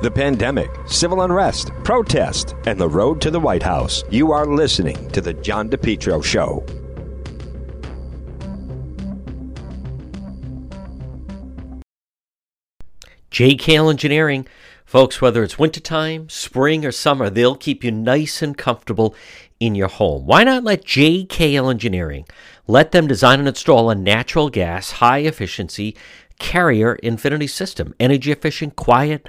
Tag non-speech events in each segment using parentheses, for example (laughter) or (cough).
the pandemic, civil unrest, protest, and the road to the White House. You are listening to The John DePetro Show. JKL Engineering. Folks, whether it's wintertime, spring, or summer, they'll keep you nice and comfortable in your home. Why not let JKL Engineering let them design and install a natural gas, high efficiency carrier infinity system? Energy efficient, quiet,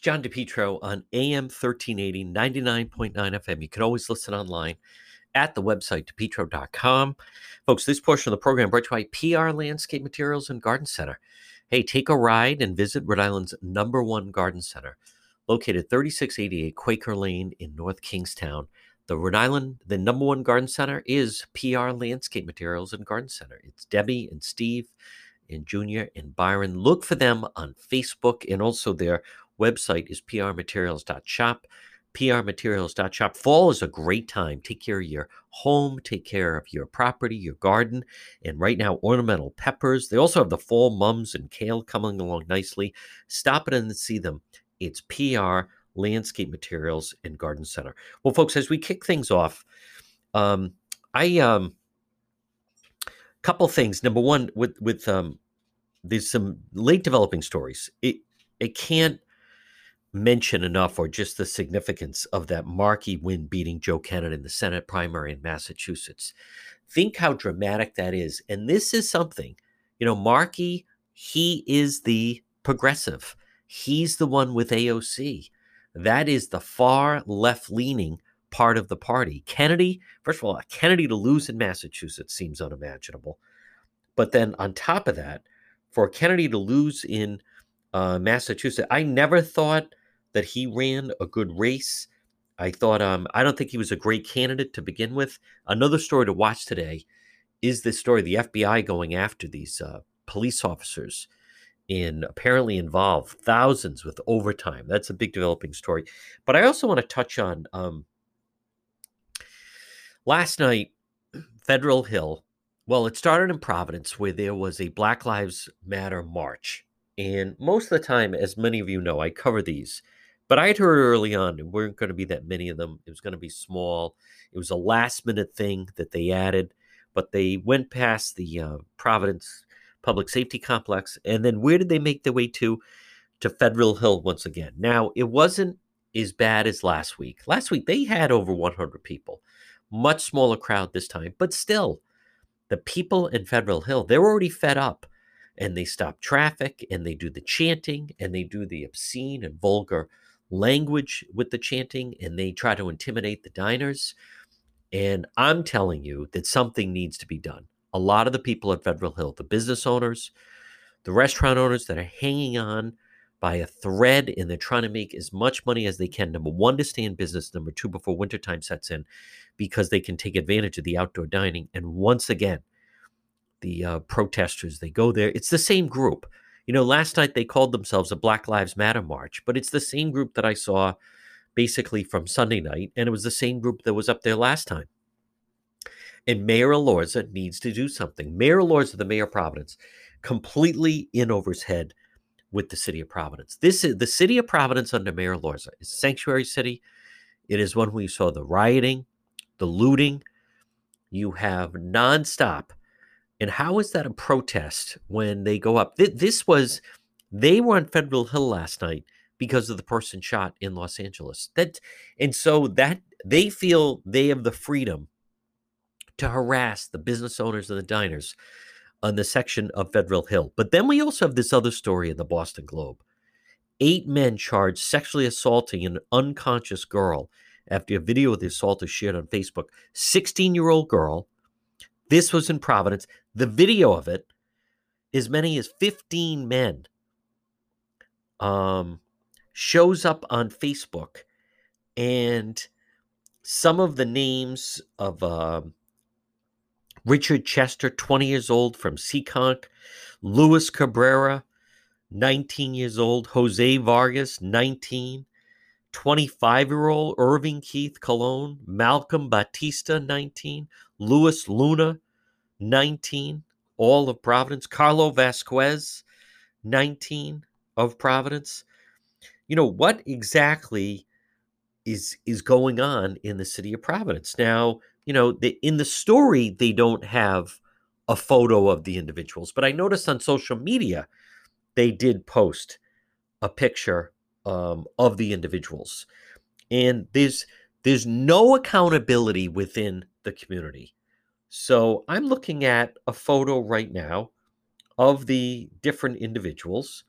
John DePetro on AM 1380, 99.9 FM. You can always listen online at the website, depetro.com. Folks, this portion of the program brought to you by PR Landscape Materials and Garden Center. Hey, take a ride and visit Rhode Island's number one garden center, located 3688 Quaker Lane in North Kingstown. The Rhode Island, the number one garden center is PR Landscape Materials and Garden Center. It's Debbie and Steve and Junior and Byron. Look for them on Facebook and also their website is prmaterials.shop. prmaterials.shop. Fall is a great time. Take care of your home, take care of your property, your garden, and right now, ornamental peppers. They also have the fall mums and kale coming along nicely. Stop it and see them. It's PR Landscape Materials and Garden Center. Well, folks, as we kick things off, um, I um, couple things. Number one, with with um, there's some late developing stories. It it can't mention enough or just the significance of that Markey win beating Joe Kennedy in the Senate primary in Massachusetts. Think how dramatic that is. And this is something, you know, Markey, he is the progressive. He's the one with AOC. That is the far left leaning part of the party. Kennedy, first of all, a Kennedy to lose in Massachusetts seems unimaginable. But then on top of that, for Kennedy to lose in uh, Massachusetts, I never thought that he ran a good race. I thought um, I don't think he was a great candidate to begin with. Another story to watch today is this story: the FBI going after these uh, police officers in apparently involved thousands with overtime. That's a big developing story. But I also want to touch on um, last night, (clears throat) Federal Hill. Well, it started in Providence where there was a Black Lives Matter march. And most of the time, as many of you know, I cover these but I had heard early on there weren't going to be that many of them. It was going to be small. It was a last minute thing that they added, but they went past the uh, Providence Public Safety Complex. And then where did they make their way to? To Federal Hill once again. Now, it wasn't as bad as last week. Last week, they had over 100 people, much smaller crowd this time, but still, the people in Federal Hill, they're already fed up and they stop traffic and they do the chanting and they do the obscene and vulgar language with the chanting and they try to intimidate the diners. And I'm telling you that something needs to be done. A lot of the people at Federal Hill, the business owners, the restaurant owners that are hanging on by a thread and they're trying to make as much money as they can. Number one, to stay in business. Number two, before wintertime sets in, because they can take advantage of the outdoor dining. And once again, the uh, protesters, they go there. It's the same group. You know, last night they called themselves a Black Lives Matter March, but it's the same group that I saw basically from Sunday night, and it was the same group that was up there last time. And Mayor Elorza needs to do something. Mayor Elorza, the mayor of Providence, completely in over his head with the city of Providence. This is the city of Providence under Mayor Elorza is a sanctuary city. It is one where you saw the rioting, the looting. You have nonstop. And how is that a protest when they go up? This was they were on Federal Hill last night because of the person shot in Los Angeles. That and so that they feel they have the freedom to harass the business owners and the diners on the section of Federal Hill. But then we also have this other story in the Boston Globe. Eight men charged sexually assaulting an unconscious girl after a video of the assault is shared on Facebook. 16 year old girl. This was in Providence. The video of it, as many as 15 men, um, shows up on Facebook. And some of the names of uh, Richard Chester, 20 years old from Seekonk, Luis Cabrera, 19 years old, Jose Vargas, 19, 25 year old Irving Keith Cologne, Malcolm Batista, 19, Luis Luna, 19, all of Providence, Carlo Vasquez, 19 of Providence. You know, what exactly is is going on in the city of Providence? Now, you know, the, in the story, they don't have a photo of the individuals, but I noticed on social media they did post a picture um, of the individuals, and there's there's no accountability within the community. So I'm looking at a photo right now of the different individuals,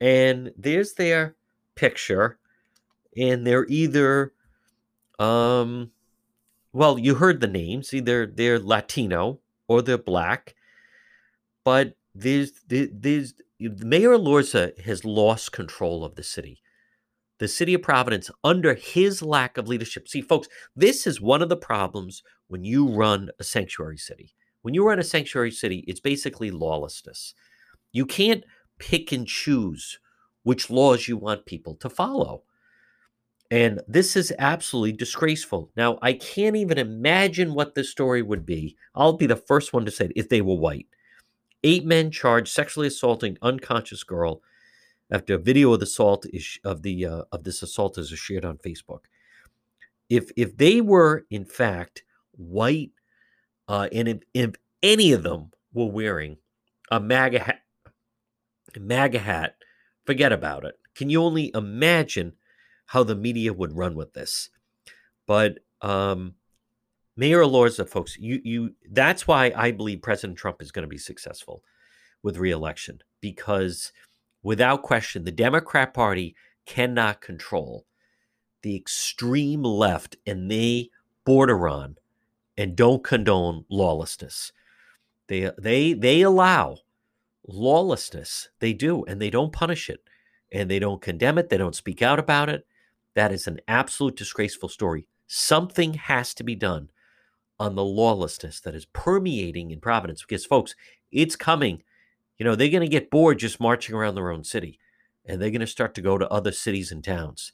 and there's their picture, and they're either um well, you heard the names. Either they're Latino or they're black. But there's there's Mayor Elorza has lost control of the city. The city of Providence, under his lack of leadership. See, folks, this is one of the problems when you run a sanctuary city. When you run a sanctuary city, it's basically lawlessness. You can't pick and choose which laws you want people to follow. And this is absolutely disgraceful. Now, I can't even imagine what this story would be. I'll be the first one to say it if they were white. Eight men charged sexually assaulting unconscious girl after a video of the assault is, of the uh, of this assault is shared on Facebook. If if they were in fact white, uh, and if, if any of them were wearing a MAGA hat, MAGA hat, forget about it. Can you only imagine? how the media would run with this. But um, Mayor Elorza, folks, you you that's why I believe President Trump is going to be successful with reelection because without question the Democrat Party cannot control the extreme left and they border on and don't condone lawlessness. They they they allow lawlessness. They do and they don't punish it and they don't condemn it, they don't speak out about it. That is an absolute disgraceful story. Something has to be done on the lawlessness that is permeating in Providence because, folks, it's coming. You know, they're going to get bored just marching around their own city and they're going to start to go to other cities and towns.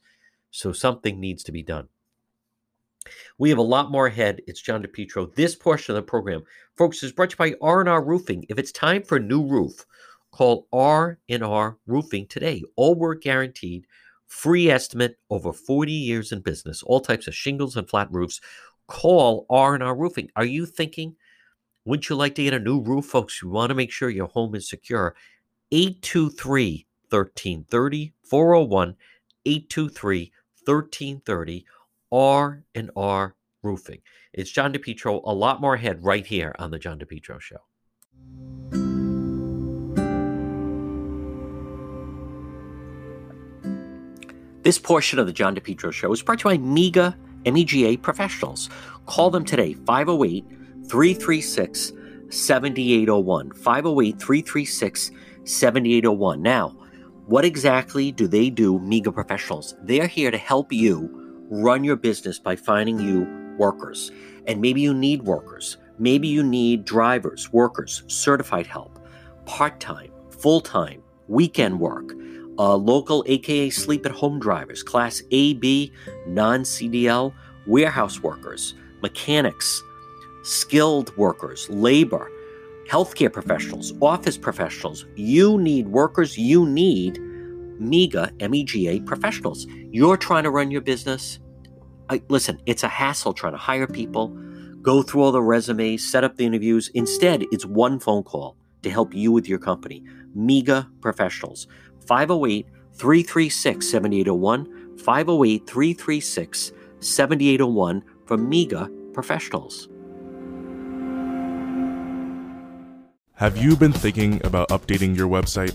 So something needs to be done. We have a lot more ahead. It's John DePetro. This portion of the program, folks, is brought to you by R&R Roofing. If it's time for a new roof, call R&R Roofing today. All work guaranteed Free estimate over 40 years in business, all types of shingles and flat roofs. Call R&R Roofing. Are you thinking, wouldn't you like to get a new roof, folks? You want to make sure your home is secure. 823 1330 401 823 1330 R&R Roofing. It's John DePetro. A lot more ahead right here on the John DePetro Show. This portion of the John DePetro Show is brought to you by MEGA MEGA Professionals. Call them today, 508 336 7801. 508 336 7801. Now, what exactly do they do, MEGA Professionals? They're here to help you run your business by finding you workers. And maybe you need workers. Maybe you need drivers, workers, certified help, part time, full time, weekend work uh, local aka sleep at home drivers, Class A, B, non CDL, warehouse workers, mechanics, skilled workers, labor, healthcare professionals, office professionals. You need workers, you need MEGA, M E G A professionals. You're trying to run your business. I, listen, it's a hassle trying to hire people, go through all the resumes, set up the interviews. Instead, it's one phone call to help you with your company. MEGA professionals. 508 336 7801. 508 336 7801 from MEGA professionals. Have you been thinking about updating your website?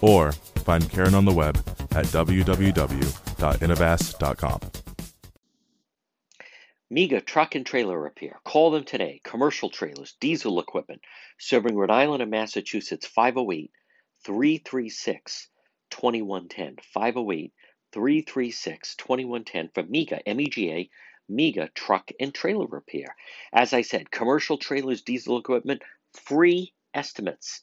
Or find Karen on the web at www.innovast.com. MEGA Truck and Trailer Repair. Call them today. Commercial trailers, diesel equipment, serving Rhode Island and Massachusetts 508 336 2110. 508 336 2110 for MEGA, M E G A, MEGA Truck and Trailer Repair. As I said, commercial trailers, diesel equipment, free estimates,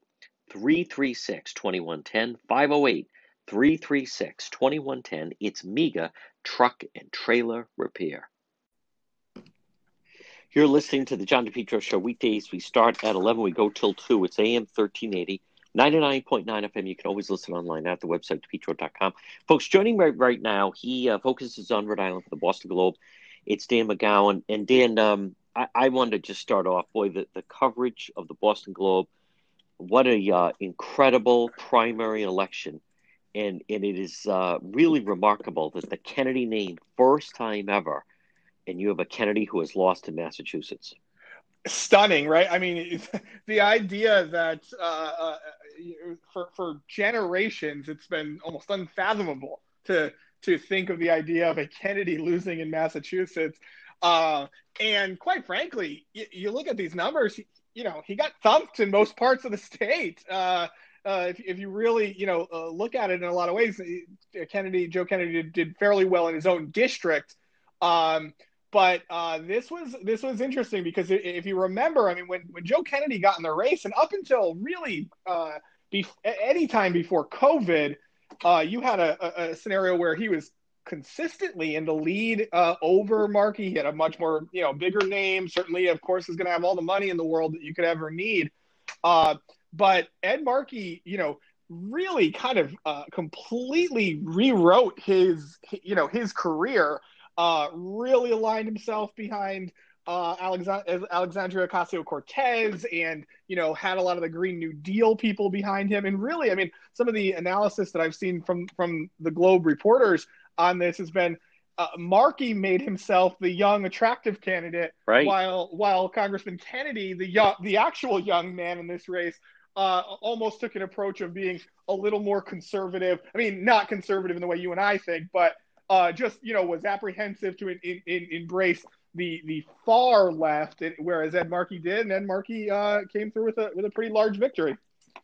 336 2110. 508 336 2110. It's MEGA Truck and Trailer Repair. You're listening to the John DePetro Show weekdays. We start at 11, we go till 2. It's AM 1380. 99.9 FM. You can always listen online at the website, depetro.com. Folks, joining me right now, he uh, focuses on Rhode Island for the Boston Globe. It's Dan McGowan. And Dan, um, I, I wanted to just start off, boy, the, the coverage of the Boston Globe. What a uh, incredible primary election, and and it is uh, really remarkable that the Kennedy name first time ever, and you have a Kennedy who has lost in Massachusetts. Stunning, right? I mean, (laughs) the idea that uh, uh, for for generations it's been almost unfathomable to to think of the idea of a Kennedy losing in Massachusetts. Uh, and quite frankly, you, you, look at these numbers, you know, he got thumped in most parts of the state. (laughs) Uh, uh, if, if you really, you know, uh, look at it in a lot of ways, uh, Kennedy, Joe Kennedy did, did fairly well in his own district. Um, but uh, this was this was interesting because if you remember, I mean, when, when Joe Kennedy got in the race, and up until really uh, be, any time before COVID, uh, you had a, a, scenario where he was consistently in the lead uh, over Markey. He had a much more, you know, bigger name. Certainly, of course, is going to have all the money in the world that you could ever need. Uh, but Ed Markey, you know, really kind of uh, completely rewrote his, you know, his career. Uh, really aligned himself behind uh, Alexandria Ocasio Cortez and, you know, had a lot of the Green New Deal people behind him. And really, I mean, some of the analysis that I've seen from, from the Globe reporters on this has been uh, Markey made himself the young, attractive candidate, right. while while Congressman Kennedy, the young, the actual young man in this race, uh, almost took an approach of being a little more conservative. I mean, not conservative in the way you and I think, but uh, just you know was apprehensive to in, in, in embrace the the far left, whereas Ed Markey did, and Ed Markey uh, came through with a with a pretty large victory.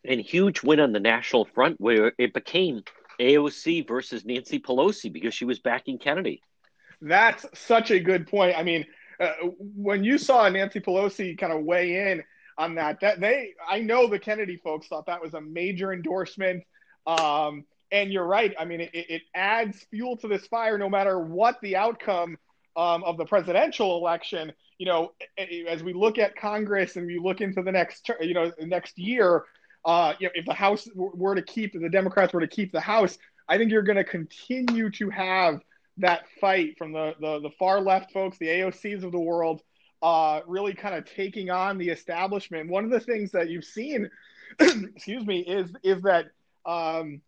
And huge win on the national front, where it became AOC versus Nancy Pelosi because she was backing Kennedy. That's such a good point. I mean, uh, when you saw Nancy Pelosi kind of weigh in on that, that they, I know the Kennedy folks thought that was a major endorsement. Um, and you're right. I mean, it, it, adds fuel to this fire, no matter what the outcome um, of the presidential election. You know, as we look at Congress and we look into the next, you know, next year, uh, you know, if the House were to keep, the Democrats were to keep the House, I think you're going to continue to have that fight from the, the, the far left folks, the AOCs of the world, uh, really kind of taking on the establishment. One of the things that you've seen, (clears throat) excuse me, is is that um,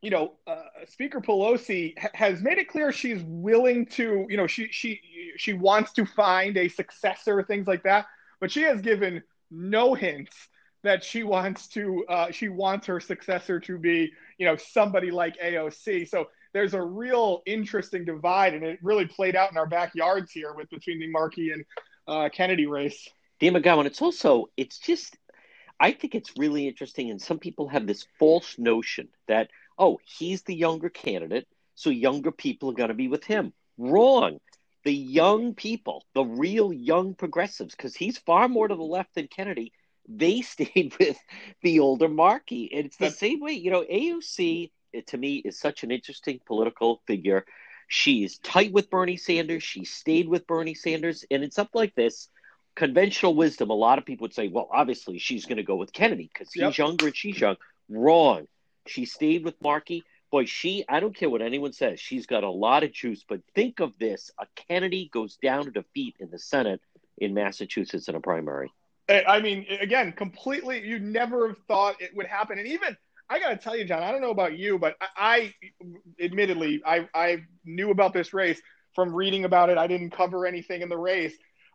you know uh, Speaker Pelosi ha- has made it clear she's willing to, you know, she she she wants to find a successor, things like that, but she has given no hints that she wants to uh, she wants her successor to be you know somebody like AOC. So there's a real interesting divide, and it really played out in our backyards here with between the Markey and uh, Kennedy race. Dan McGowan, it's also it's just I think it's really interesting, and some people have this false notion that oh he's the younger candidate, so younger people are going to be with him. Wrong. The young people, the real young progressives, because he's far more to the left than Kennedy they (laughs) stayed with the older Markey. And it's the same way, you know, AOC to me is such an interesting political figure. She's tight with Bernie Sanders. She stayed with Bernie Sanders. And it's up like this conventional wisdom. A lot of people would say, well, obviously she's going to go with Kennedy because he's yep. younger and she's young. Wrong. She stayed with Markey. Boy, she, I don't care what anyone says, she's got a lot of juice. But think of this a Kennedy goes down to defeat in the Senate in Massachusetts in a primary. I mean, again, completely, you never have thought it would happen. And even, I got to tell you, John, I don't know about you, but I, I admittedly, I, I knew about this race from reading about it. I didn't cover anything in the race.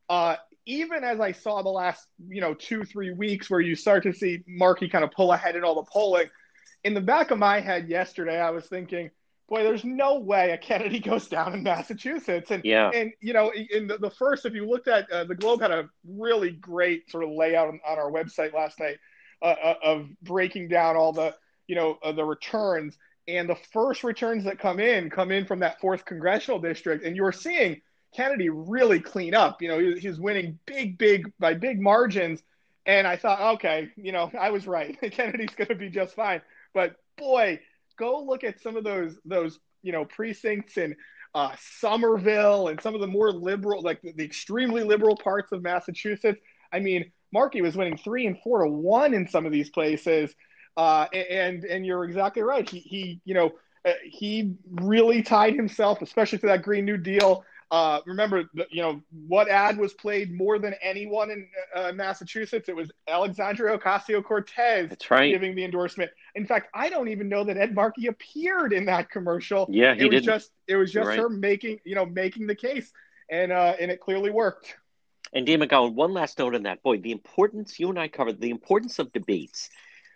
Uh, even as I saw the last, you know, two, three weeks where you start to see Markey kind of pull ahead in all the polling, in the back of my head yesterday, I was thinking, boy, there's no way a Kennedy (laughs) goes down in Massachusetts. And yeah, and you know, in the, the first, if you looked at uh, the Globe had a really great sort of layout on, on our website last night uh, uh of breaking down all the you know uh, the returns. And the first returns that come in come in from that fourth congressional district, and you're seeing Kennedy really clean up. You know, he, he's winning big, big by big margins. And I thought, okay, you know, I was right. (laughs) Kennedy's going to be just fine. But boy, go look at some of those those you know precincts in uh, Somerville and some of the more liberal, like the, the extremely liberal parts of Massachusetts. I mean, Markey was winning three and four to one in some of these places, uh, and and you're exactly right. He he you know uh, he really tied himself, especially to that Green New Deal. Uh, remember, you know, what ad was played more than anyone in uh, Massachusetts? It was Alexandria Ocasio Cortez right. giving the endorsement. In fact, I don't even know that Ed Markey appeared in that commercial. Yeah, he it was didn't. just it was just right. her making you know making the case, and uh, and it clearly worked. And Dan McGowan, one last note on that. Boy, the importance you and I covered the importance of debates,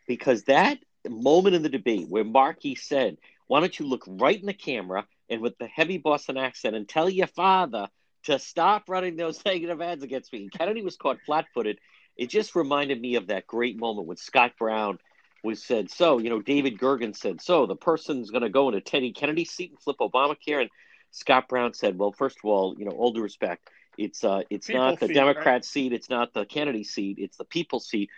because that moment in the debate where Markey said, "Why don't you look right in the camera?" And with the heavy Boston accent and tell your father to stop running those (laughs) negative ads against me. Kennedy was caught flat footed. It just reminded me of that great moment when Scott Brown was said, So, you know, David Gergen said, So the person's going to go into Teddy Kennedy's seat and flip Obamacare. And Scott Brown said, Well, first of all, you know, all due respect, it's uh, it's People not the seat, Democrat right? seat, it's not the Kennedy seat, it's the people's seat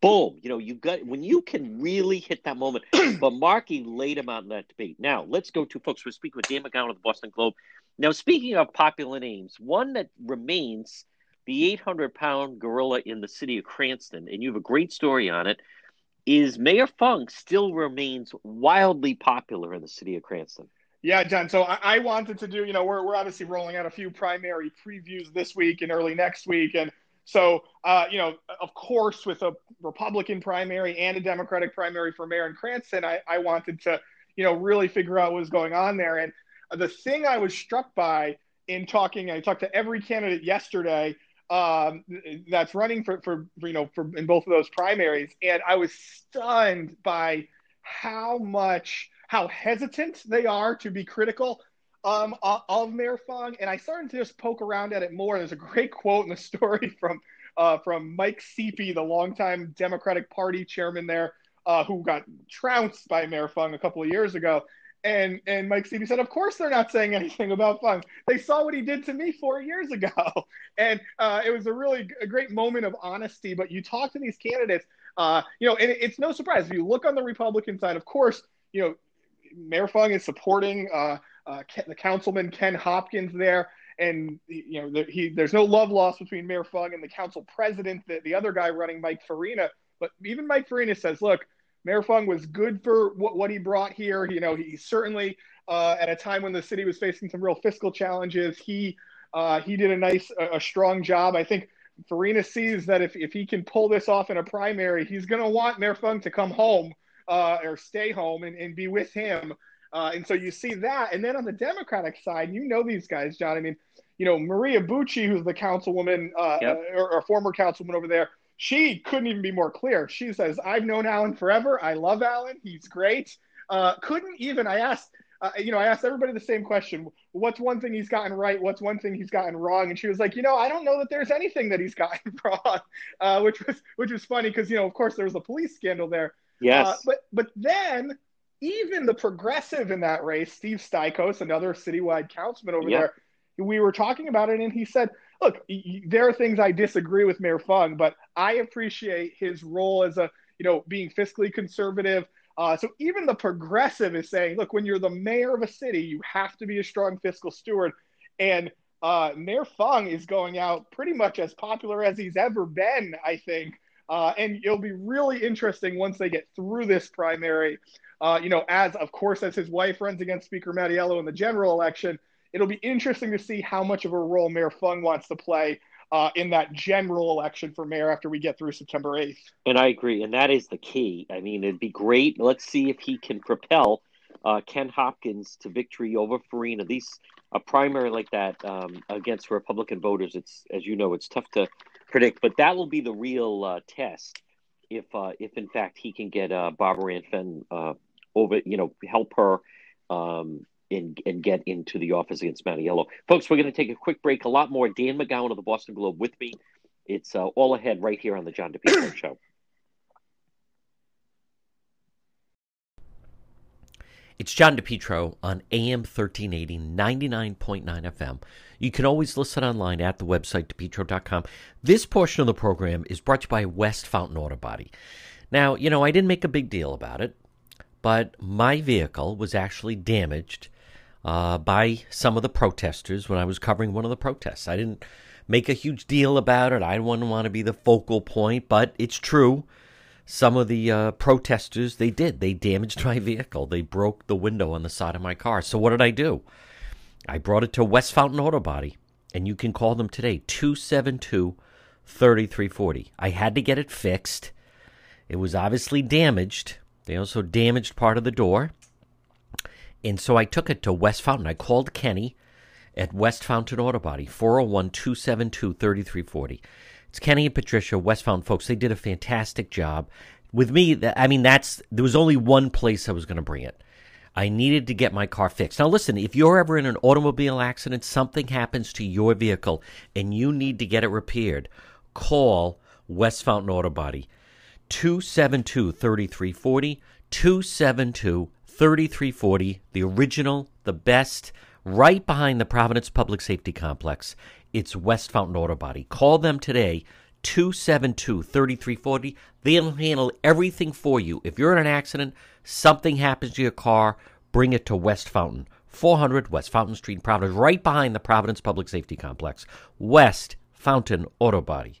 boom, you know, you got when you can really hit that moment. (clears throat) but Markey laid him out in that debate. Now let's go to folks. We're speaking with Dan McGowan of the Boston Globe. Now, speaking of popular names, one that remains the 800 pound gorilla in the city of Cranston, and you have a great story on it, is Mayor Fung still remains wildly popular in the city of Cranston. Yeah, John. So I, I wanted to do, you know, we're, we're obviously rolling out a few primary previews this week and early next week. And so, uh, you know, of course, with a Republican primary and a Democratic primary for mayor in Cranston, I, I wanted to, you know, really figure out what was going on there. And the thing I was struck by in talking, I talked to every candidate yesterday um, that's running for, for, you know, for in both of those primaries, and I was stunned by how much, how hesitant they are to be critical um, of Mayor Fung, and I started to just poke around at it more. There's a great quote in the (laughs) story from uh, from Mike Sepe, the longtime Democratic Party chairman there, uh, who got trounced by Mayor Fung a couple of years ago. And and Mike Sepe said, of course they're not saying (laughs) anything about Fung. They saw what he did to me four years ago, (laughs) and uh, it was a really a great moment of honesty. But you talk to these candidates, uh, you know, and it's no surprise if you look on the Republican side. Of course, you know, Mayor Fung is supporting uh, uh, the councilman Ken Hopkins there, and you know the, he there's no love lost between Mayor Fung and the council president, the, the other guy running Mike Farina. But even Mike Farina says, look, Mayor Fung was good for what, what he brought here. You know, he certainly uh, at a time when the city was facing some real fiscal challenges, he Uh, he did a nice, a, a strong job. I think Farina sees that if, if he can pull this off in a primary, he's going to want Mayor Fung to come home uh, or stay home and, and be with him. Uh, and so you see that. And then on the Democratic side, you know these guys, John. I mean, you know, Maria Bucci, who's the councilwoman uh, yep. or, or former councilwoman over there, she couldn't even be more clear. She says, I've known Allan forever. I love Allan. He's great. Uh, couldn't even, I asked, uh, you know, I asked everybody the same question. What's one thing he's gotten right? What's one thing he's gotten wrong? And she was like, you know, I don't know that there's anything that he's (laughs) gotten wrong, uh, which was which was funny because you know, of course, there was a police scandal there. Yes. Uh, but but then even the progressive in that race, Steve Stycos, another citywide councilman over yep. there, we were talking about it, and he said, "Look, there are things I disagree with Mayor Fung, but I appreciate his role as a you know being fiscally conservative." Uh, so even the progressive is saying, look, when you're the mayor of a city, you have to be a strong fiscal steward. And uh, Mayor Fung is going out pretty much as popular as he's ever been, I think. Uh, and it'll be really interesting once they get through this primary. Uh, you know, as of course, as his wife runs against Speaker Mattiello in the general election, it'll be interesting to see how much of a role Mayor Fung wants to play uh, in that general election for mayor after we get through September 8th. And I agree. And that is the key. I mean, it'd be great. Let's see if he can propel uh, Ken Hopkins to victory over Farina. These a primary like that um, against Republican voters, it's as you know, it's tough to predict. But that will be the real uh, test if uh, if in fact he can get uh, Barbara Ann Fenn uh, over, you know, help her um, and, and get into the office against Mattiello. Folks, we're going to take a quick break. A lot more. Dan McGowan of the Boston Globe with me. It's uh, all ahead right here on the John DePetro Show. (clears throat) It's John DePetro on AM 1380, 99.9 FM. You can always listen online at the website, depetro.com. This portion of the program is brought to you by West Fountain Auto Body. Now, you know, I didn't make a big deal about it, but my vehicle was actually damaged uh, by some of the protesters when I was covering one of the protests. I didn't make a huge deal about it. I didn't want to be the focal point, but it's true. Some of the uh, protesters, they did. They damaged (laughs) my vehicle. They broke the window on the side of my car. So what did I do? I brought it to West Fountain Auto Body, and you can call them today, 272 3340. I had to get it fixed. It was obviously damaged. They also damaged part of the door. And so I took it to West Fountain. I called Kenny at West Fountain Auto Body, 401 272 3340. It's Kenny and Patricia, West Fountain folks. They did a fantastic job. With me, I mean, that's there was only one place I was going to bring it. I needed to get my car fixed. Now, listen, if you're ever in an automobile accident, something happens to your vehicle, and you need to get it repaired, call West Fountain Auto Body, 272 3340, 272 3340, the original, the best, right behind the Providence Public Safety Complex. It's West Fountain Auto Body. Call them today, 272 3340. They'll handle everything for you. If you're in an accident, something happens to your car, bring it to West Fountain. 400 West Fountain Street, Providence, right behind the Providence Public Safety Complex. West Fountain Auto Body.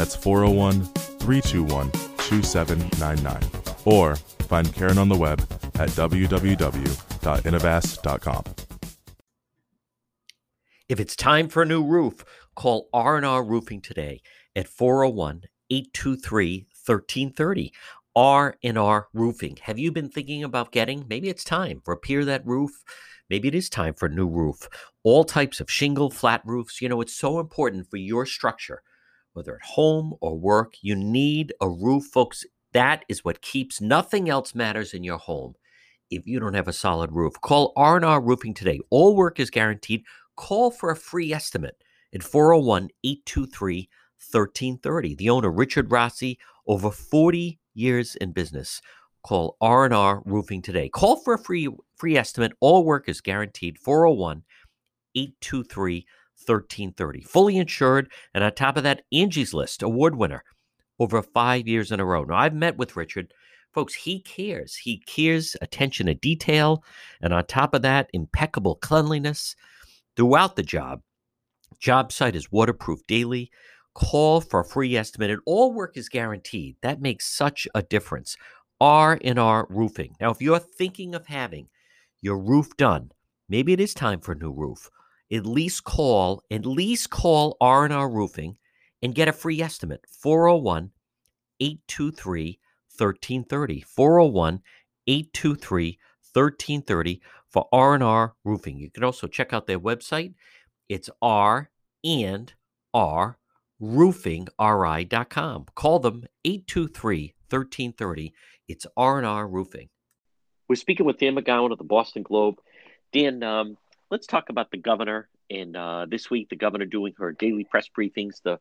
That's 401 321 2799 or find Karen on the web at www.innovast.com. If it's time for a new roof, call R&R Roofing today at 401-823-1330. R&R Roofing. Have you been thinking about getting? Maybe it's time. Repair that roof. Maybe it is time for a new roof. All types of shingle, flat roofs. You know, it's so important for your structure, whether at home or work. You need a roof, folks. That is what keeps nothing else matters in your home. If you don't have a solid roof, call R&R Roofing today. All work is guaranteed. Call for a free estimate at 401-823-1330. The owner, Richard Rossi, over 40 years in business. Call R&R Roofing today. Call for a free free estimate. All work is guaranteed. 401 823 1330. Fully insured, and on top of that, Angie's List award winner over five years in a row. Now, I've met with Richard. Folks, he cares. He cares attention to detail. And on top of that, impeccable cleanliness throughout the job. Job site is waterproof daily. Call for a free estimate, and all work is guaranteed. That makes such a difference. R&R Roofing. Now, if you're thinking of having your roof done, maybe it is time for a new roof. At least call, at least call R&R Roofing and get a free estimate. 401 823 1330. 401 823 1330 for R&R Roofing. You can also check out their website. It's R and R roofing roofingri.com. Call them 823 1330. It's R&R Roofing. We're speaking with Dan McGowan of the Boston Globe. Dan, um, let's talk about the governor. And uh, this week, the governor doing her daily press briefings. The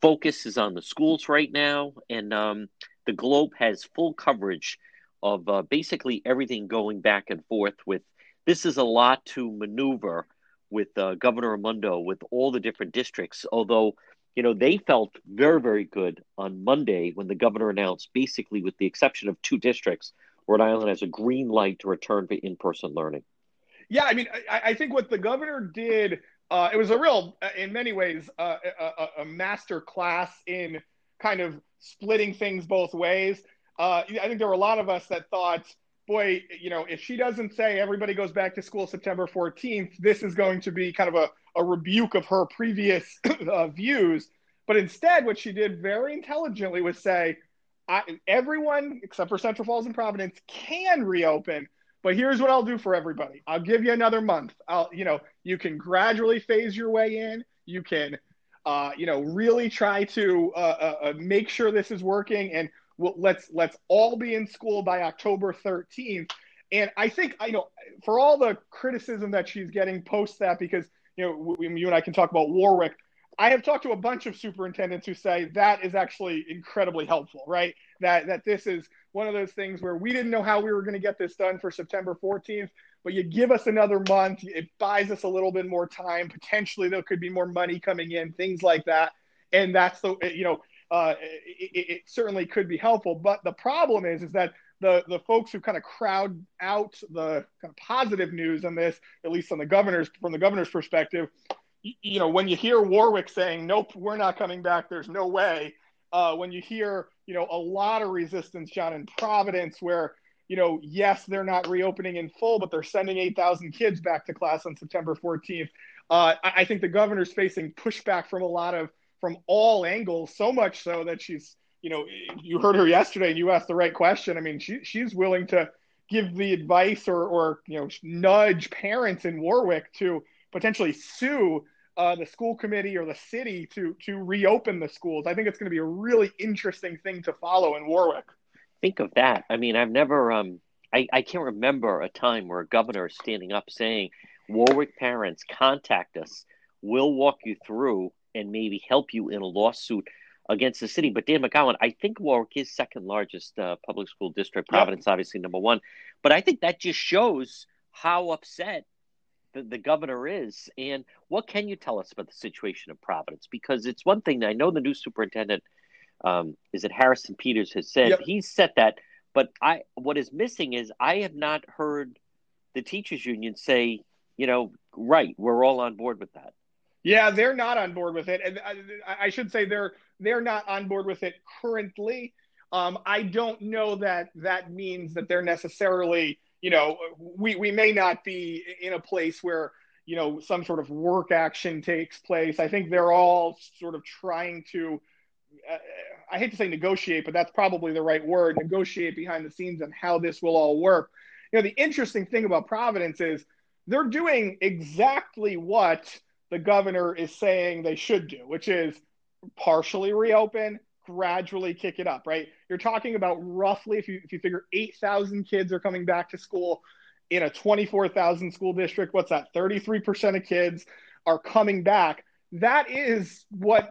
focus is on the schools right now, and um, the Globe has full coverage of uh, basically everything going back and forth. With this is a lot to maneuver with uh, Governor Raimondo with all the different districts. Although you know, they felt very, very good on Monday when the governor announced, basically, with the exception of two districts, Rhode Island has a green light to return to in person learning. Yeah, I mean, I, I, think what the governor did, uh, it was a real, uh, in many ways, uh, a, a, master class in kind of splitting things both ways. Uh, I think there were a lot of us that thought, boy, you know, if she doesn't say everybody goes back to school September 14th, this is going to be kind of a, a rebuke of her previous (coughs) uh, views. But instead, what she did very intelligently was say, everyone except for Central Falls and Providence can reopen, but here's what I'll do for everybody. I'll give you another month. I'll, you know, you can gradually phase your way in. You can, uh, you know, really try to uh, uh, uh make sure this is working, and we'll, let's let's all be in school by October 13th. And I think, you know, for all the criticism that she's getting post that, because you know, we, you and I can talk about Warwick. I have talked to a bunch of superintendents who say that is actually incredibly helpful, right? That that this is one of those things where we didn't know how we were going to get this done for September 14th, but you give us another month, it buys us a little bit more time. Potentially, there could be more money coming in, things like that, and that's the you know, uh, it, it certainly could be helpful. But the problem is, is that the the folks who kind of crowd out the kind of positive news on this, at least on the governor's from the governor's perspective, you, you know, when you hear Warwick saying, "Nope, we're not coming back. There's no way," uh, when you hear, you know, a lot of resistance, John, in Providence, where you know, yes, they're not reopening in full, but they're sending 8,000 kids back to class on September 14th. Uh, I, I think the governor's facing pushback from a lot of from all angles, so much so that she's you know, you heard her yesterday and you asked the right question. I mean, she, she's willing to give the advice or, or, you know, nudge parents in Warwick to potentially sue uh, the school committee or the city to, to reopen the schools. I think it's going to be a really interesting thing to follow in Warwick. Think of that. I mean, I've never, um, I, I can't remember a time where a governor is standing up saying, Warwick parents, contact us. We'll walk you through and maybe help you in a lawsuit against the city. But Dan McGowan, I think Warwick is second largest uh, public school district. Providence, yep. obviously, number one. But I think that just shows how upset the, the governor is. And what can you tell us about the situation of Providence? Because it's one thing I know the new superintendent um, is it Harrison Peters has said yep. he's set that. But I what is missing is I have not heard the teachers union say, you know, right, we're all on board with that. Yeah, they're not on board with it, and I, I should say they're they're not on board with it currently. Um, I don't know that that means that they're necessarily, you know, we we may not be in a place where you know some sort of work action takes place. I think they're all sort of trying to. Uh, I hate to say negotiate, but that's probably the right word. Negotiate behind the scenes on how this will all work. You know, the interesting thing about Providence is they're doing exactly what the governor is saying they should do, which is partially reopen, gradually kick it up, right? You're talking about roughly, if you, if you figure 8,000 kids are coming back to school in a 24,000 school district, what's that? 33% of kids are coming back. That is what,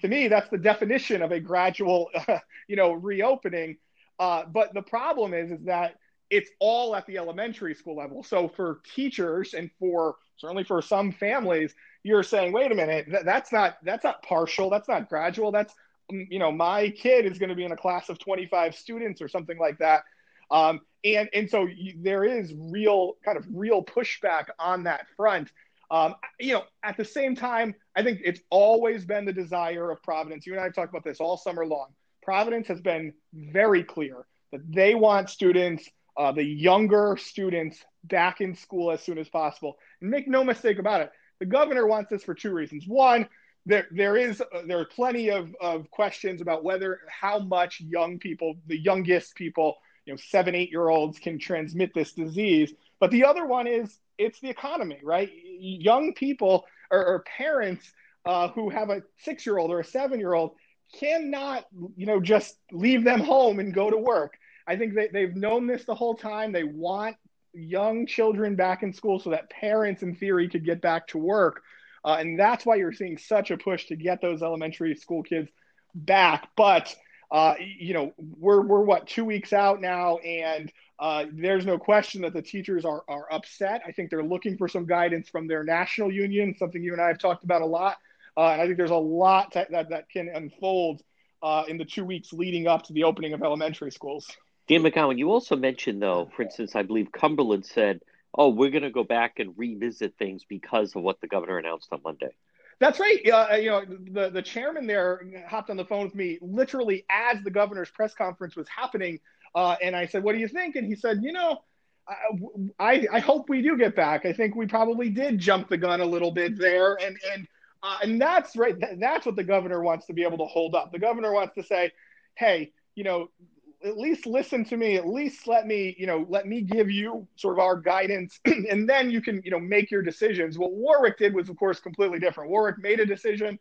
to me, that's the definition of a gradual, uh, (laughs) you know, reopening. Uh, but the problem is, is that it's all at the elementary school level. So for teachers and for certainly for some families, you're saying, wait a minute, that's not that's not partial, that's not gradual, that's you know my kid is going to be in a class of 25 students or something like that. Um, and and so you, there is real kind of real pushback on that front. Um, you know, at the same time, I think it's always been the desire of Providence. You and I have talked about this all summer long. Providence has been very clear that they want students uh, the younger students back in school as soon as possible. And make no mistake about it, the governor wants this for two reasons. One, there there is uh, there are plenty of, of questions about whether how much young people, the youngest people, you know, seven eight year olds can transmit this disease. But the other one is it's the economy, right? Young people or, or parents uh, who have a six year old or a seven year old cannot, you know, just leave them home and go to work. I think they, they've known this the whole time. They want young children back in school so that parents, in theory, could get back to work. Uh, and that's why you're seeing such a push to get those elementary school kids back. But uh, you know, we're we're what two weeks out now, and uh, there's no question that the teachers are are upset. I think they're looking for some guidance from their national union, something you and I have talked about a lot. Uh, and I think there's a lot that that, that can unfold uh, in the two weeks leading up to the opening of elementary schools. Dan McGowan, you also mentioned, though, for instance, I believe Cumberland said, oh, we're going to go back and revisit things because of what the governor announced on Monday. That's right. Uh, you know, the, the chairman there hopped on the phone with me literally as the governor's press conference was happening. Uh, and I said, what do you think? And he said, you know, I, I hope we do get back. I think we probably did jump the gun a little bit there. And, and, uh, and that's right. That's what the governor wants to be able to hold up. The governor wants to say, hey, you know, at least listen to me at least let me you know let me give you sort of our guidance (clears throat) and then you can you know make your decisions. What warwick did was of course completely different. Warwick made a decision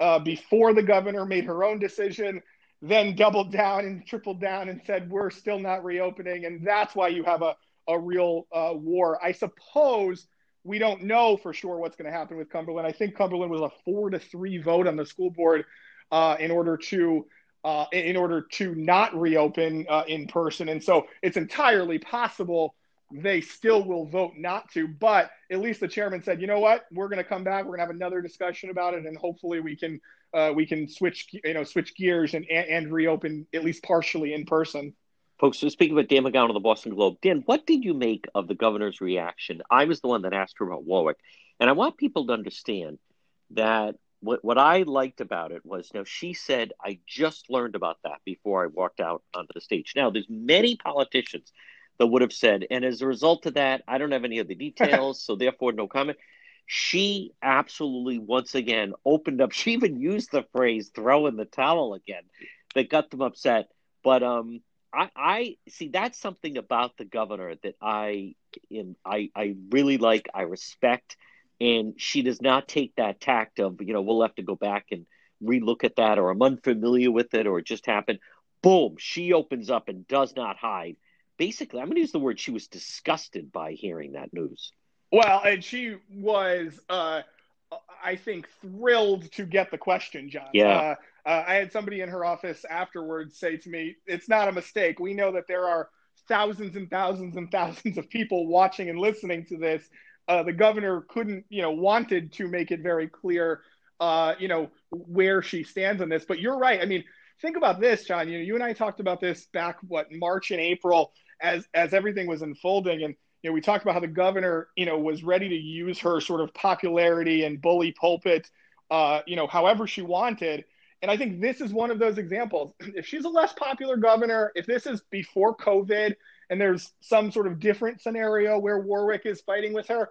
uh, before the governor made her own decision then doubled down and tripled down and said we're still not reopening and that's why you have a, a real uh, war. I suppose we don't know for sure what's going to happen with cumberland. I think cumberland was a four to three vote on the school board uh, in order to uh, in order to not reopen uh, in person. And so it's entirely possible they still will vote not to. But at least the chairman said, you know what, we're going to come back. We're going to have another discussion about it, and hopefully we can uh, we can switch you know switch gears and, and, and reopen at least partially in person. Folks, so speaking with Dan McGowan of the Boston Globe, Dan, what did you make of the governor's reaction? I was the one that asked her about Warwick, and I want people to understand that what what I liked about it was now she said I just learned about that before I walked out onto the stage. Now there's many politicians that would have said, and as a result of that, I don't have any of the details, so therefore no comment. She absolutely once again opened up. (laughs) She even used the phrase "throw in the towel" again, that got them upset. But um, I, I see that's something about the governor that I am I I really like. I respect and she does not take that tact of you know we'll have to go back and relook at that or i'm unfamiliar with it or it just happened. Boom she opens up and does not hide. Basically i'm going to use the word she was disgusted by hearing that news. Well and she was uh i think thrilled to get the question john. Yeah. Uh, uh, i had somebody in her office afterwards say to me it's not a mistake. We know that there are thousands and thousands and thousands of people watching and listening to this uh, the governor couldn't, you know, wanted to make it very clear, uh, you know, where she stands on this. But you're right. I mean, think about this, John. You know, you and I talked about this back what March and April as as everything was unfolding, and you know, we talked about how the governor, you know, was ready to use her sort of popularity and bully pulpit, uh, you know, however she wanted. And I think this is one of those examples. (clears throat) If she's a less popular governor, if this is before COVID, and there's some sort of different scenario where Warwick is fighting with her,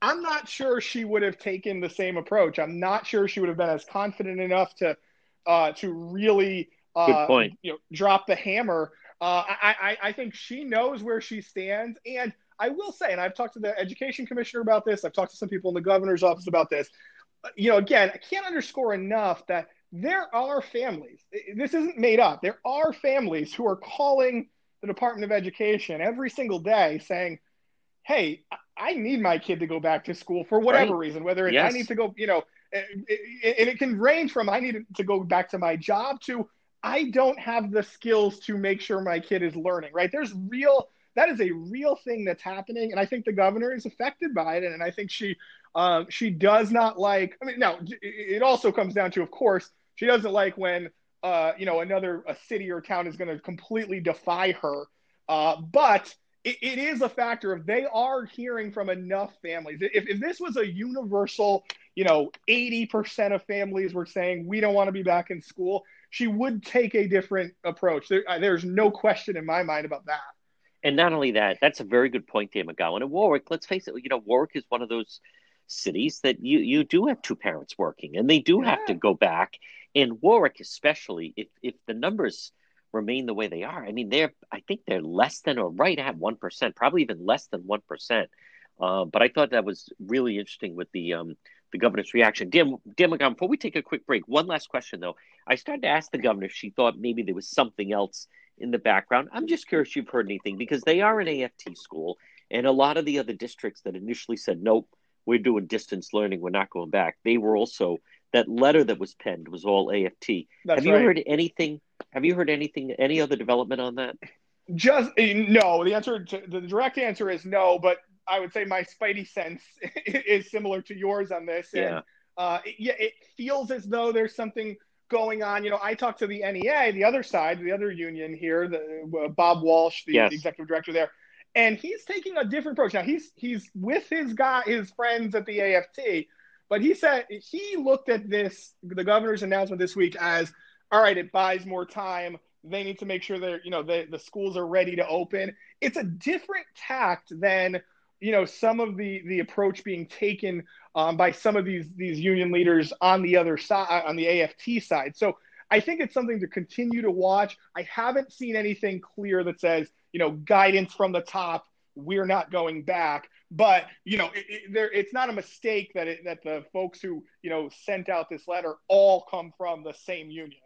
I'm not sure she would have taken the same approach. I'm not sure she would have been as confident enough to uh, to really uh, you know drop the hammer. Uh, I, I, I think she knows where she stands, and I will say, and I've talked to the education commissioner about this. I've talked to some people in the governor's office about this. You know, again, I can't underscore enough that there are families. This isn't made up. There are families who are calling the Department of Education every single day saying, hey, I need my kid to go back to school for whatever right. reason, whether it's yes. I need to go, you know, and it can range from I need to go back to my job to I don't have the skills to make sure my kid is learning, right? There's real that is a real thing that's happening, and I think the governor is affected by it, and I think she um, she does not like. I mean, now it also comes down to, of course, she doesn't like when uh, you know another a city or town is going to completely defy her. Uh, but it, it is a factor of they are hearing from enough families. If, if this was a universal, you know, 80% of families were saying we don't want to be back in school, she would take a different approach. There, there's no question in my mind about that. And not only that, that's a very good point, Dan McGowan. And Warwick, let's face it, you know, Warwick is one of those cities that you you do have two parents working, and they do yeah. have to go back. In Warwick, especially, if if the numbers remain the way they are, I mean, they're I think they're less than or right at one percent, probably even less than one percent. Uh, but I thought that was really interesting with the um, the governor's reaction. Dan, Dan McGowan, before we take a quick break, one last question though. I started to ask the governor if she thought maybe there was something else in the background. I'm just curious if you've heard anything because they are an AFT school, and a lot of the other districts that initially said nope, we're doing distance learning, we're not going back. They were also that letter that was penned was all AFT. That's have you right. heard anything? Have you heard anything? Any other development on that? Just eh, no. The answer, to, the direct answer is no. But I would say my spidey sense (laughs) is similar to yours on this. Yeah. And, uh, yeah, it feels as though there's something going on. You know, I talked to the NEA, the other side, the other union here, the uh, Bob Walsh, the, yes. the executive director there and he's taking a different approach now. He's he's with his guy, his friends at the AFT, but he said he looked at this the governor's announcement this week as all right. It buys more time. They need to make sure that you know the the schools are ready to open. It's a different tact than you know some of the the approach being taken um, by some of these these union leaders on the other side on the AFT side. So I think it's something to continue to watch. I haven't seen anything clear that says you know, guidance from the top. We're not going back, but you know, it, it, there, it's not a mistake that it, that the folks who you know sent out this letter all come from the same union.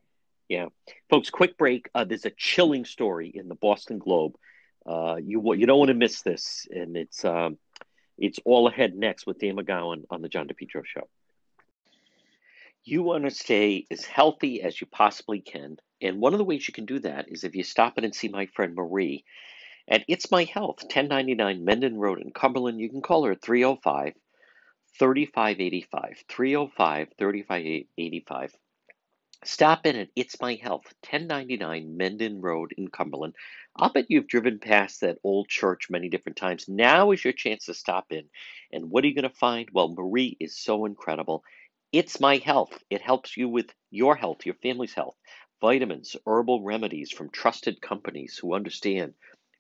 Yeah, folks. Quick break. Uh, there's a chilling story in the Boston Globe. Uh, you you don't want to miss this, and it's um, it's all ahead next with Dan McGowan on the John DePetro Show. You want to stay as healthy as you possibly can. And one of the ways you can do that is if you stop in and see my friend Marie at It's My Health, 1099 Mendon Road in Cumberland. You can call her at 305 3585. 305 3585. Stop in at It's My Health, 1099 Mendon Road in Cumberland. I'll bet you've driven past that old church many different times. Now is your chance to stop in. And what are you going to find? Well, Marie is so incredible. It's My Health. It helps you with your health, your family's health. Vitamins, herbal remedies from trusted companies who understand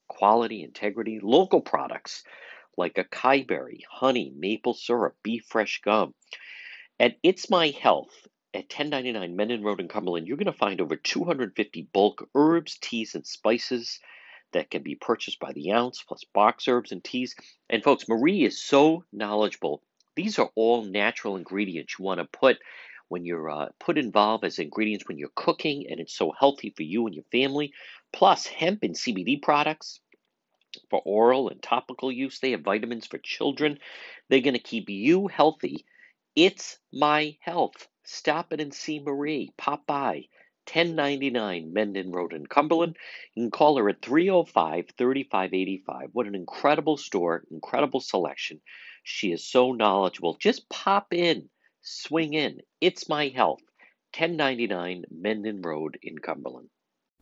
quality, integrity, local products like acai berry, honey, maple syrup, beef fresh gum. At It's My Health at 1099 Mendon Road in Cumberland, you're going to find over 250 bulk herbs, teas, and spices that can be purchased by the ounce, plus box herbs and teas. And folks, Marie is so knowledgeable these are all natural ingredients you want to put when you're uh, put involved as ingredients when you're cooking, and it's so healthy for you and your family. Plus, hemp and CBD products for oral and topical use. They have vitamins for children. They're going to keep you healthy. It's my health. Stop it and see Marie. Pop by. 1099 Mendon Road in Cumberland. You can call her at 305 3585. What an incredible store, incredible selection. She is so knowledgeable. Just pop in, swing in. It's my health. 1099 Mendon Road in Cumberland.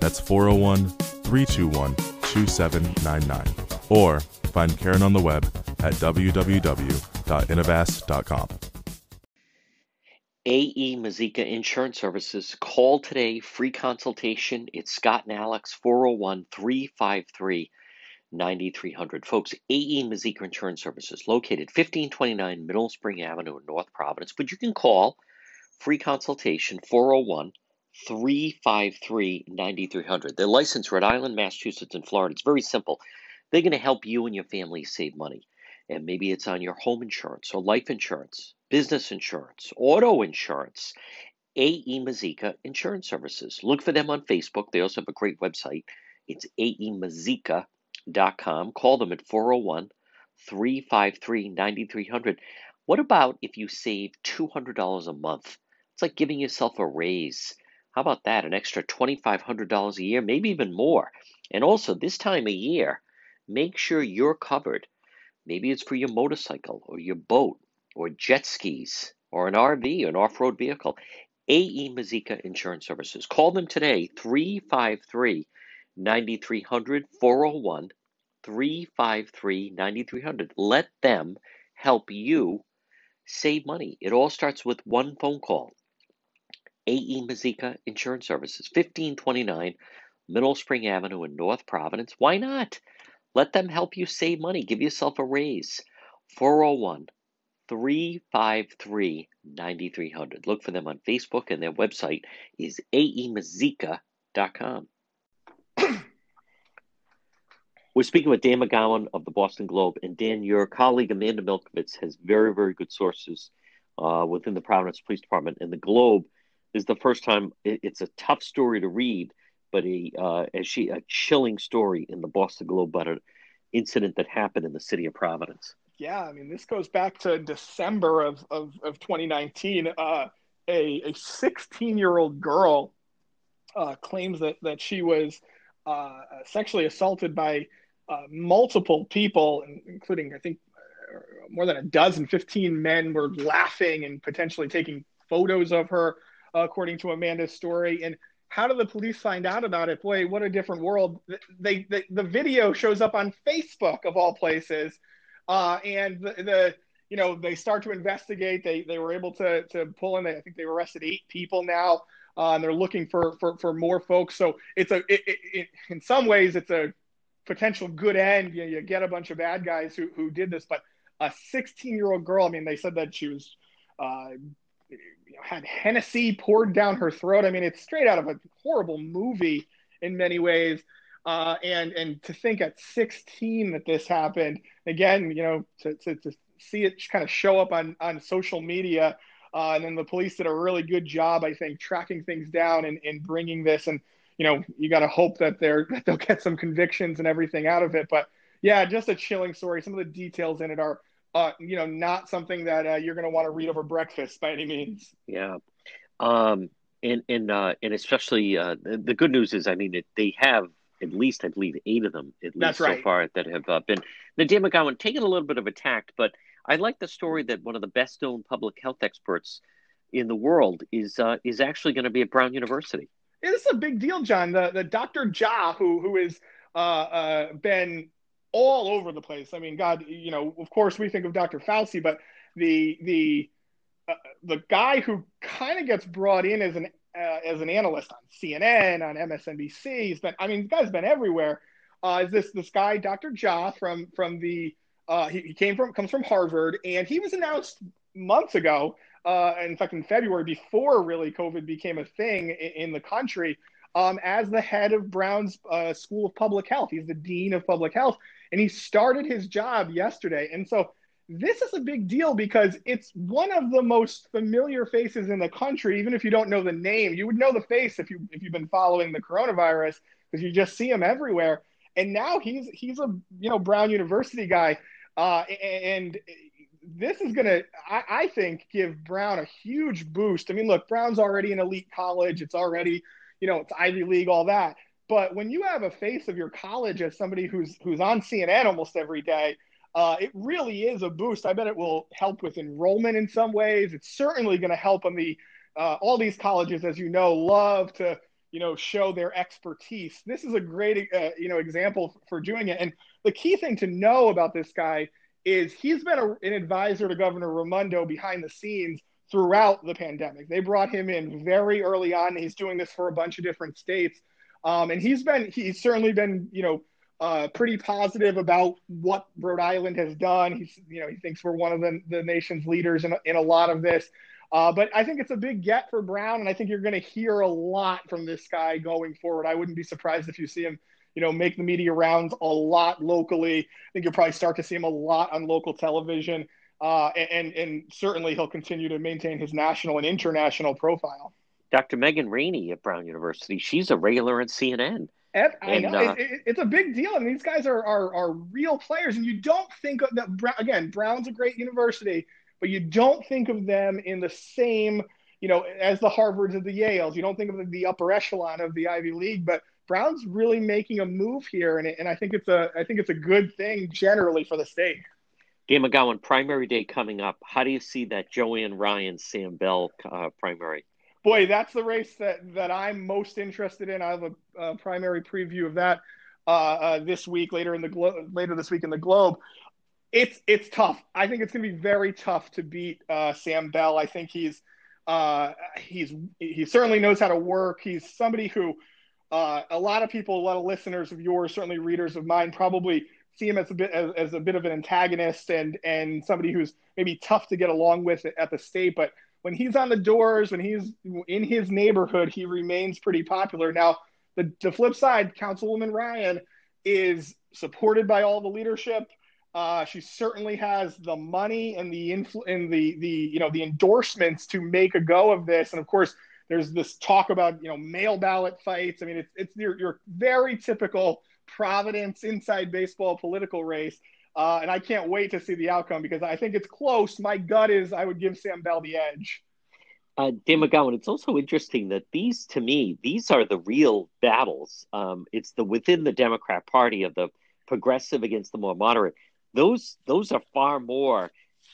That's 401 321 2799. Or find Karen on the web at www.innovas.com. AE Mazika Insurance Services. Call today, free consultation. It's Scott and Alex, 401 353 9300. Folks, AE Mazika Insurance Services, located 1529 Mineral Spring Avenue in North Providence. But you can call free consultation 401 353 9300. They're licensed Rhode Island, Massachusetts, and Florida. It's very simple. They're going to help you and your family save money. And maybe it's on your home insurance or life insurance, business insurance, auto insurance. AE Mazika Insurance Services. Look for them on Facebook. They also have a great website. It's aemazika.com. Call them at 401 353 9300. What about if you save $200 a month? It's like giving yourself a raise. How about that? An extra $2,500 a year, maybe even more. And also, this time of year, make sure you're covered. Maybe it's for your motorcycle or your boat or jet skis or an RV, or an off road vehicle. AE Mazika Insurance Services. Call them today, 353 9300 401 353 9300. Let them help you save money. It all starts with one phone call. AE Mazika Insurance Services, 1529 Mineral Spring Avenue in North Providence. Why not? Let them help you save money. Give yourself a raise. 401 353 9300. Look for them on Facebook, and their website is aemazika.com. (coughs) We're speaking with Dan McGowan of the Boston Globe, and Dan, your colleague Amanda Milkovits has very, very good sources uh, within the Providence Police Department, and the Globe is the first time. It, it's a tough story to read, but a uh, as she a chilling story in the Boston Globe about an incident that happened in the city of Providence. Yeah, I mean, this goes back to December of of, of 2019. Uh, a a 16 year old girl uh, claims that that she was uh, sexually assaulted by uh, multiple people, including I think more than a dozen, 15 men were laughing and potentially taking photos of her, according to Amanda's story. And how do the police find out about it? Boy, what a different world! They, they the video shows up on Facebook of all places, uh, and the, the you know they start to investigate. They they were able to to pull in. I think they arrested eight people now uh, and they're looking for, for for more folks. So it's a it, it, it, in some ways it's a potential good end. You, you get a bunch of bad guys who who did this, but a 16 year old girl. I mean, they said that she was. Uh, had Hennessy poured down her throat. I mean, it's straight out of a horrible movie in many ways. Uh, and and to think at 16 that this happened again, you know, to, to, to see it just kind of show up on on social media uh, and then the police did a really good job, I think, tracking things down and, and bringing this. And, you know, you got to hope that they're, that (laughs) they'll get some convictions and everything out of it. But yeah, just a chilling story. Some of the details in it are, uh, you know, not something that uh, you're going to want to read over breakfast by any means. Yeah. Um, and, and, uh, and especially uh, the, the good news is, I mean, it, they have at least, I believe, eight of them, at least right. so far, that have uh, been. Now, Dan McGowan, taking a little bit of a tact, but I like the story that one of the best known public health experts in the world is uh, is actually going to be at Brown University. Yeah, this is a big deal, John. The the Dr. Jha, who who has uh, uh, been all over the place. I mean, God, you know, of course we think of Dr. Fauci, but the the uh, the guy who kind of gets brought in as an uh, as an analyst on CNN, on MSNBC, he's been. I mean, the guy's been everywhere. Uh, is this this guy, Dr. Jha, from from the uh, he, he, came from comes from Harvard, and he was announced months ago. Uh, in fact, in February, before really COVID became a thing in, in the country, um, as the head of Brown's uh, School of Public Health. He's the dean of public health, and he started his job yesterday. And so this is a big deal because it's one of the most familiar faces in the country. Even if you don't know the name, you would know the face if you if you've been following the coronavirus because you just see him everywhere. And now he's he's a you know Brown University guy. Uh, and this is going to, I think, give Brown a huge boost. I mean, look, Brown's already an elite college. It's already, you know, it's Ivy League, all that. But when you have a face of your college as somebody who's who's on CNN almost every day, uh, it really is a boost. I bet it will help with enrollment in some ways. It's certainly going to help on the uh, all these colleges, as you know, love to you know show their expertise. This is a great uh, you know example for doing it. And the key thing to know about this guy is he's been a, an advisor to Governor Raimondo behind the scenes throughout the pandemic. They brought him in very early on. He's doing this for a bunch of different states, um, and he's been he's certainly been you know uh, pretty positive about what Rhode Island has done. He's you know he thinks we're one of the, the nation's leaders in, in a lot of this. Uh, but I think it's a big get for Brown, and I think you're going to hear a lot from this guy going forward. I wouldn't be surprised if you see him you know, make the media rounds a lot locally. I think you'll probably start to see him a lot on local television. Uh, and, and certainly he'll continue to maintain his national and international profile. Dr. Megan Ranney at Brown University, she's a regular on CNN. I and, know uh, it, it, it's a big deal. I mean, these guys are, are are real players, and you don't think of that. Again, Brown's a great university, but you don't think of them in the same, you know, as the Harvards and the Yales. You don't think of the upper echelon of the Ivy League, but Brown's really making a move here, and, and I think it's a I think it's a good thing generally for the state. Dan McGowan, primary day coming up. How do you see that Joanne Ryan Sam Bell uh, primary? Boy, that's the race that that I'm most interested in. I have a, a primary preview of that uh, uh, this week later in the Glo- later this week in the Globe. It's it's tough. I think it's going to be very tough to beat uh, Sam Bell. I think he's uh, he's he certainly knows how to work. He's somebody who uh, a lot of people, a lot of listeners of yours, certainly readers of mine, probably see him as a bit as, as, a bit of an antagonist and and somebody who's maybe tough to get along with at the state. But when he's on the doors, when he's in his neighborhood, he remains pretty popular. Now, the the flip side, Councilwoman Ryan is supported by all the leadership. Uh, she certainly has the money and the influ- and the the you know the endorsements to make a go of this. And of course, there's this talk about you know mail ballot fights. I mean, it's it's your, your very typical Providence inside baseball political race. Uh, and I can't wait to see the outcome because I think it's close. My gut is I would give Sam Bell the edge. Uh, Dan McGowan, it's also interesting that these, to me, these are the real battles. Um, it's the within the Democrat Party of the progressive against the more moderate. Those those are far more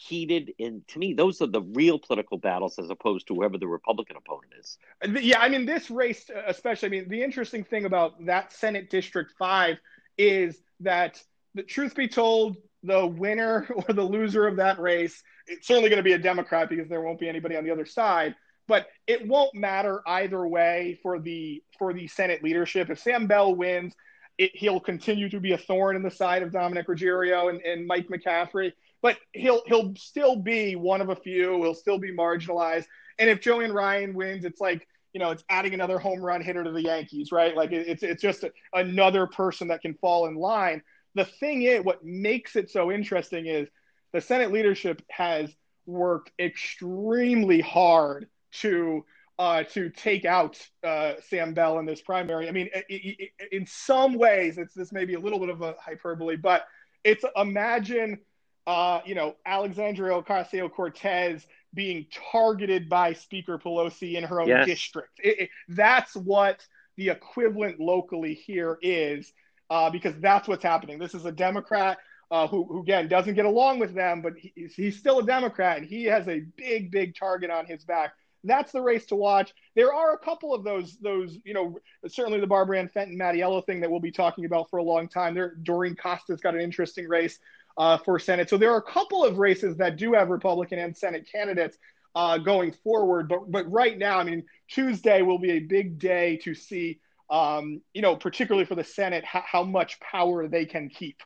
heated and to me those are the real political battles as opposed to whoever the republican opponent is yeah i mean this race especially i mean the interesting thing about that senate district 5 is that the truth be told the winner (laughs) or the loser of that race it's certainly going to be a democrat because there won't be anybody on the other side but it won't matter either way for the for the senate leadership if sam bell wins it, he'll continue to be a thorn in the side of dominick ruggerio and, and mike mccaffrey but he'll he'll still be one of a few. He'll still be marginalized. And if Joanne Ryan wins, it's like you know, it's adding another home run hitter to the Yankees, right? Like it's it's just another person that can fall in line. The thing is, what makes it so interesting is the Senate leadership has worked extremely hard to uh, to take out uh, Sam Bell in this primary. I mean, it, it, in some ways, it's this may be a little bit of a hyperbole, but it's imagine uh, you know, Alexandria Ocasio Cortez being targeted by Speaker Pelosi in her own yes. district. It, it, that's what the equivalent locally here is, uh, because that's what's happening. This is a Democrat uh, who, who, again, doesn't get along with them, but he, he's still a Democrat, and he has a big, big target on his back. That's the race to watch. There are a couple of those, those you know, certainly the Barbara Ann Fenton, Mattiello thing that we'll be talking about for a long time. There, Doreen Costa's got an interesting race uh, for Senate. So there are a couple of races that do have Republican and Senate candidates uh, going forward. But but right now, I mean, Tuesday will be a big day to see, um, you know, particularly for the Senate, how, how much power they can keep.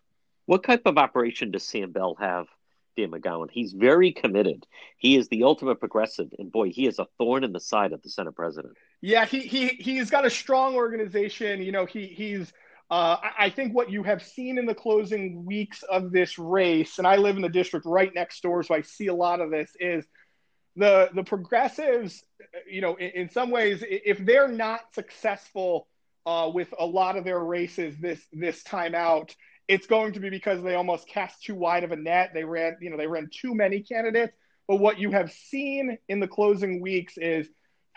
What type of operation does Sam Bell have? Dan McGowan. He's very committed. He is the ultimate progressive, and boy, he is a thorn in the side of the Senate president. Yeah, he he he's got a strong organization. You know, he he's uh, I think what you have seen in the closing weeks of this race, and I live in the district right next door, so I see a lot of this, is the the progressives. You know, in, in some ways, if they're not successful uh, with a lot of their races this this time out, it's going to be because they almost cast too wide of a net. They ran, you know, they ran too many candidates. But what you have seen in the closing weeks is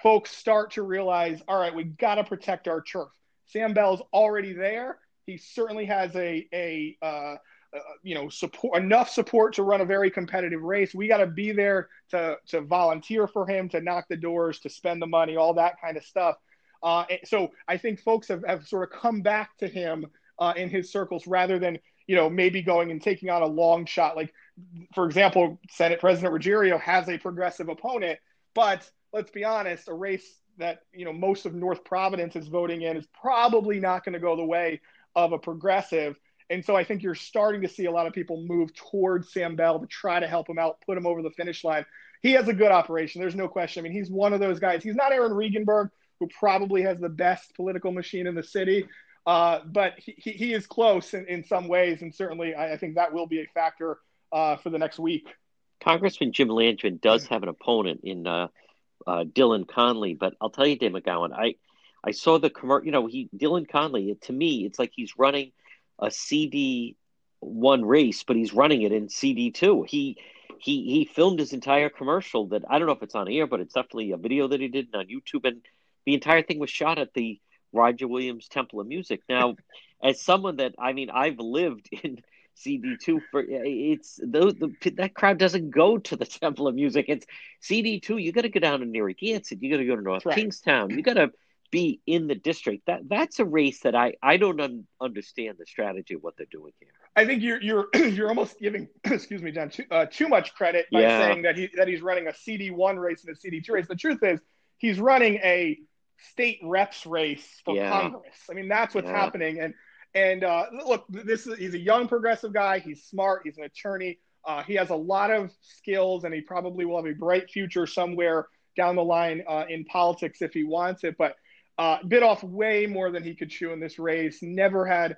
folks start to realize, all right, we got to protect our turf Sam Bell's already there. He certainly has a a uh, uh, you know support enough support to run a very competitive race. We got to be there to to volunteer for him, to knock the doors, to spend the money, all that kind of stuff. Uh, so I think folks have, have sort of come back to him uh, in his circles rather than you know maybe going and taking on a long shot. Like for example, Senate President Ruggerio has a progressive opponent, but let's be honest, a race that you know most of North Providence is voting in is probably not going to go the way of a progressive. And so I think you're starting to see a lot of people move towards Sam Bell to try to help him out, put him over the finish line. He has a good operation. There's no question. I mean, he's one of those guys. He's not Aaron Regunberg, who probably has the best political machine in the city. Uh, but he, he is close in, in some ways, and certainly I, I think that will be a factor uh, for the next week. Congressman Jim Langevin does have an opponent in uh, uh, Dylan Conley, but I'll tell you, Dave McGowan, I I saw the commercial. You know, he Dylan Conley. To me, it's like he's running a CD one race, but he's running it in CD two. He he he filmed his entire commercial. That I don't know if it's on air, but it's definitely a video that he did on YouTube, and the entire thing was shot at the Roger Williams Temple of Music. Now, (laughs) as someone that I mean, I've lived (laughs) in CD two for it's those the, that crowd doesn't go to the (laughs) Temple of Music. It's CD two. You got to go down to Narragansett. You got to go to North right. Kingstown. You got to be in the district. That that's a race that I I don't un- understand the strategy of what they're doing here. I think you're you're (clears throat) you're almost giving (clears throat) excuse me, John, too, uh, too much credit by yeah. saying that he that he's running a CD one race and a CD two race. The truth is he's running a state reps race for yeah. Congress. I mean that's what's yeah. happening. And and uh, look, this is he's a young progressive guy. He's smart. He's an attorney. Uh, he has a lot of skills, and he probably will have a bright future somewhere down the line uh, in politics if he wants it. But uh, bit off way more than he could chew in this race. Never had,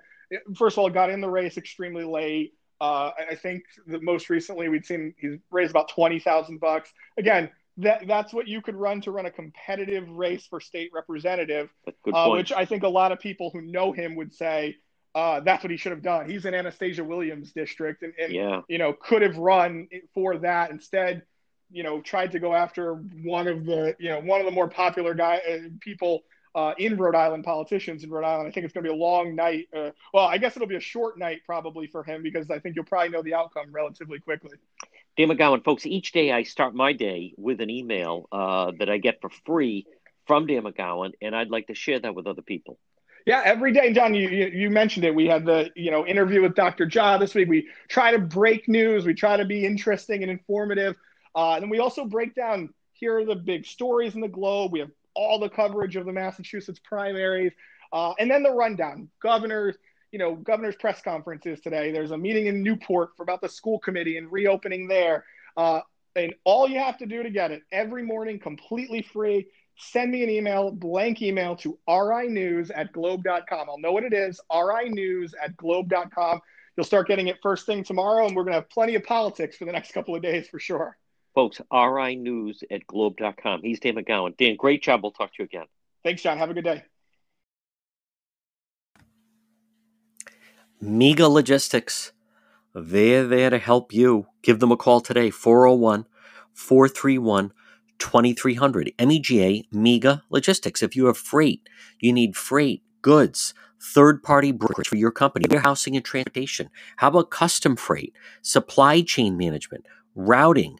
first of all, got in the race extremely late. Uh, I think that most recently we'd seen he's raised about twenty thousand bucks. Again, that that's what you could run to run a competitive race for state representative, uh, which I think a lot of people who know him would say uh, that's what he should have done. He's in Anastasia Williams district, and, and yeah. you know could have run for that instead. You know, tried to go after one of the you know one of the more popular guy uh, people uh, in Rhode Island, politicians in Rhode Island. I think it's going to be a long night. Uh, well, I guess it'll be a short night probably for him because I think you'll probably know the outcome relatively quickly. Dan McGowan, folks, each day I start my day with an email uh, that I get for free from Dan McGowan, and I'd like to share that with other people. Yeah, every day, John. You, you, you mentioned it. We had the you know interview with Dr. Jha this week. We try to break news. We try to be interesting and informative, uh, and we also break down here are the big stories in the globe. We have all the coverage of the Massachusetts primaries, uh, and then the rundown. Governors, you know, governor's press conferences today. There's a meeting in Newport for about the school committee and reopening there. Uh, and all you have to do to get it every morning, completely free. Send me an email, blank email to rinews at globe.com. I'll know what it is, rinews at globe.com. You'll start getting it first thing tomorrow, and we're going to have plenty of politics for the next couple of days for sure. Folks, RI News at Globe.com. He's Dan McGowan. Dan, great job. We'll talk to you again. Thanks, John. Have a good day. MEGA Logistics. They're there to help you. Give them a call today, 401 431 2300. MEGA MEGA Logistics. If you have freight, you need freight, goods, third party brokerage for your company, warehousing and transportation. How about custom freight, supply chain management, routing?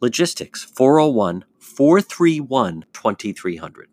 Logistics 401 431 2300.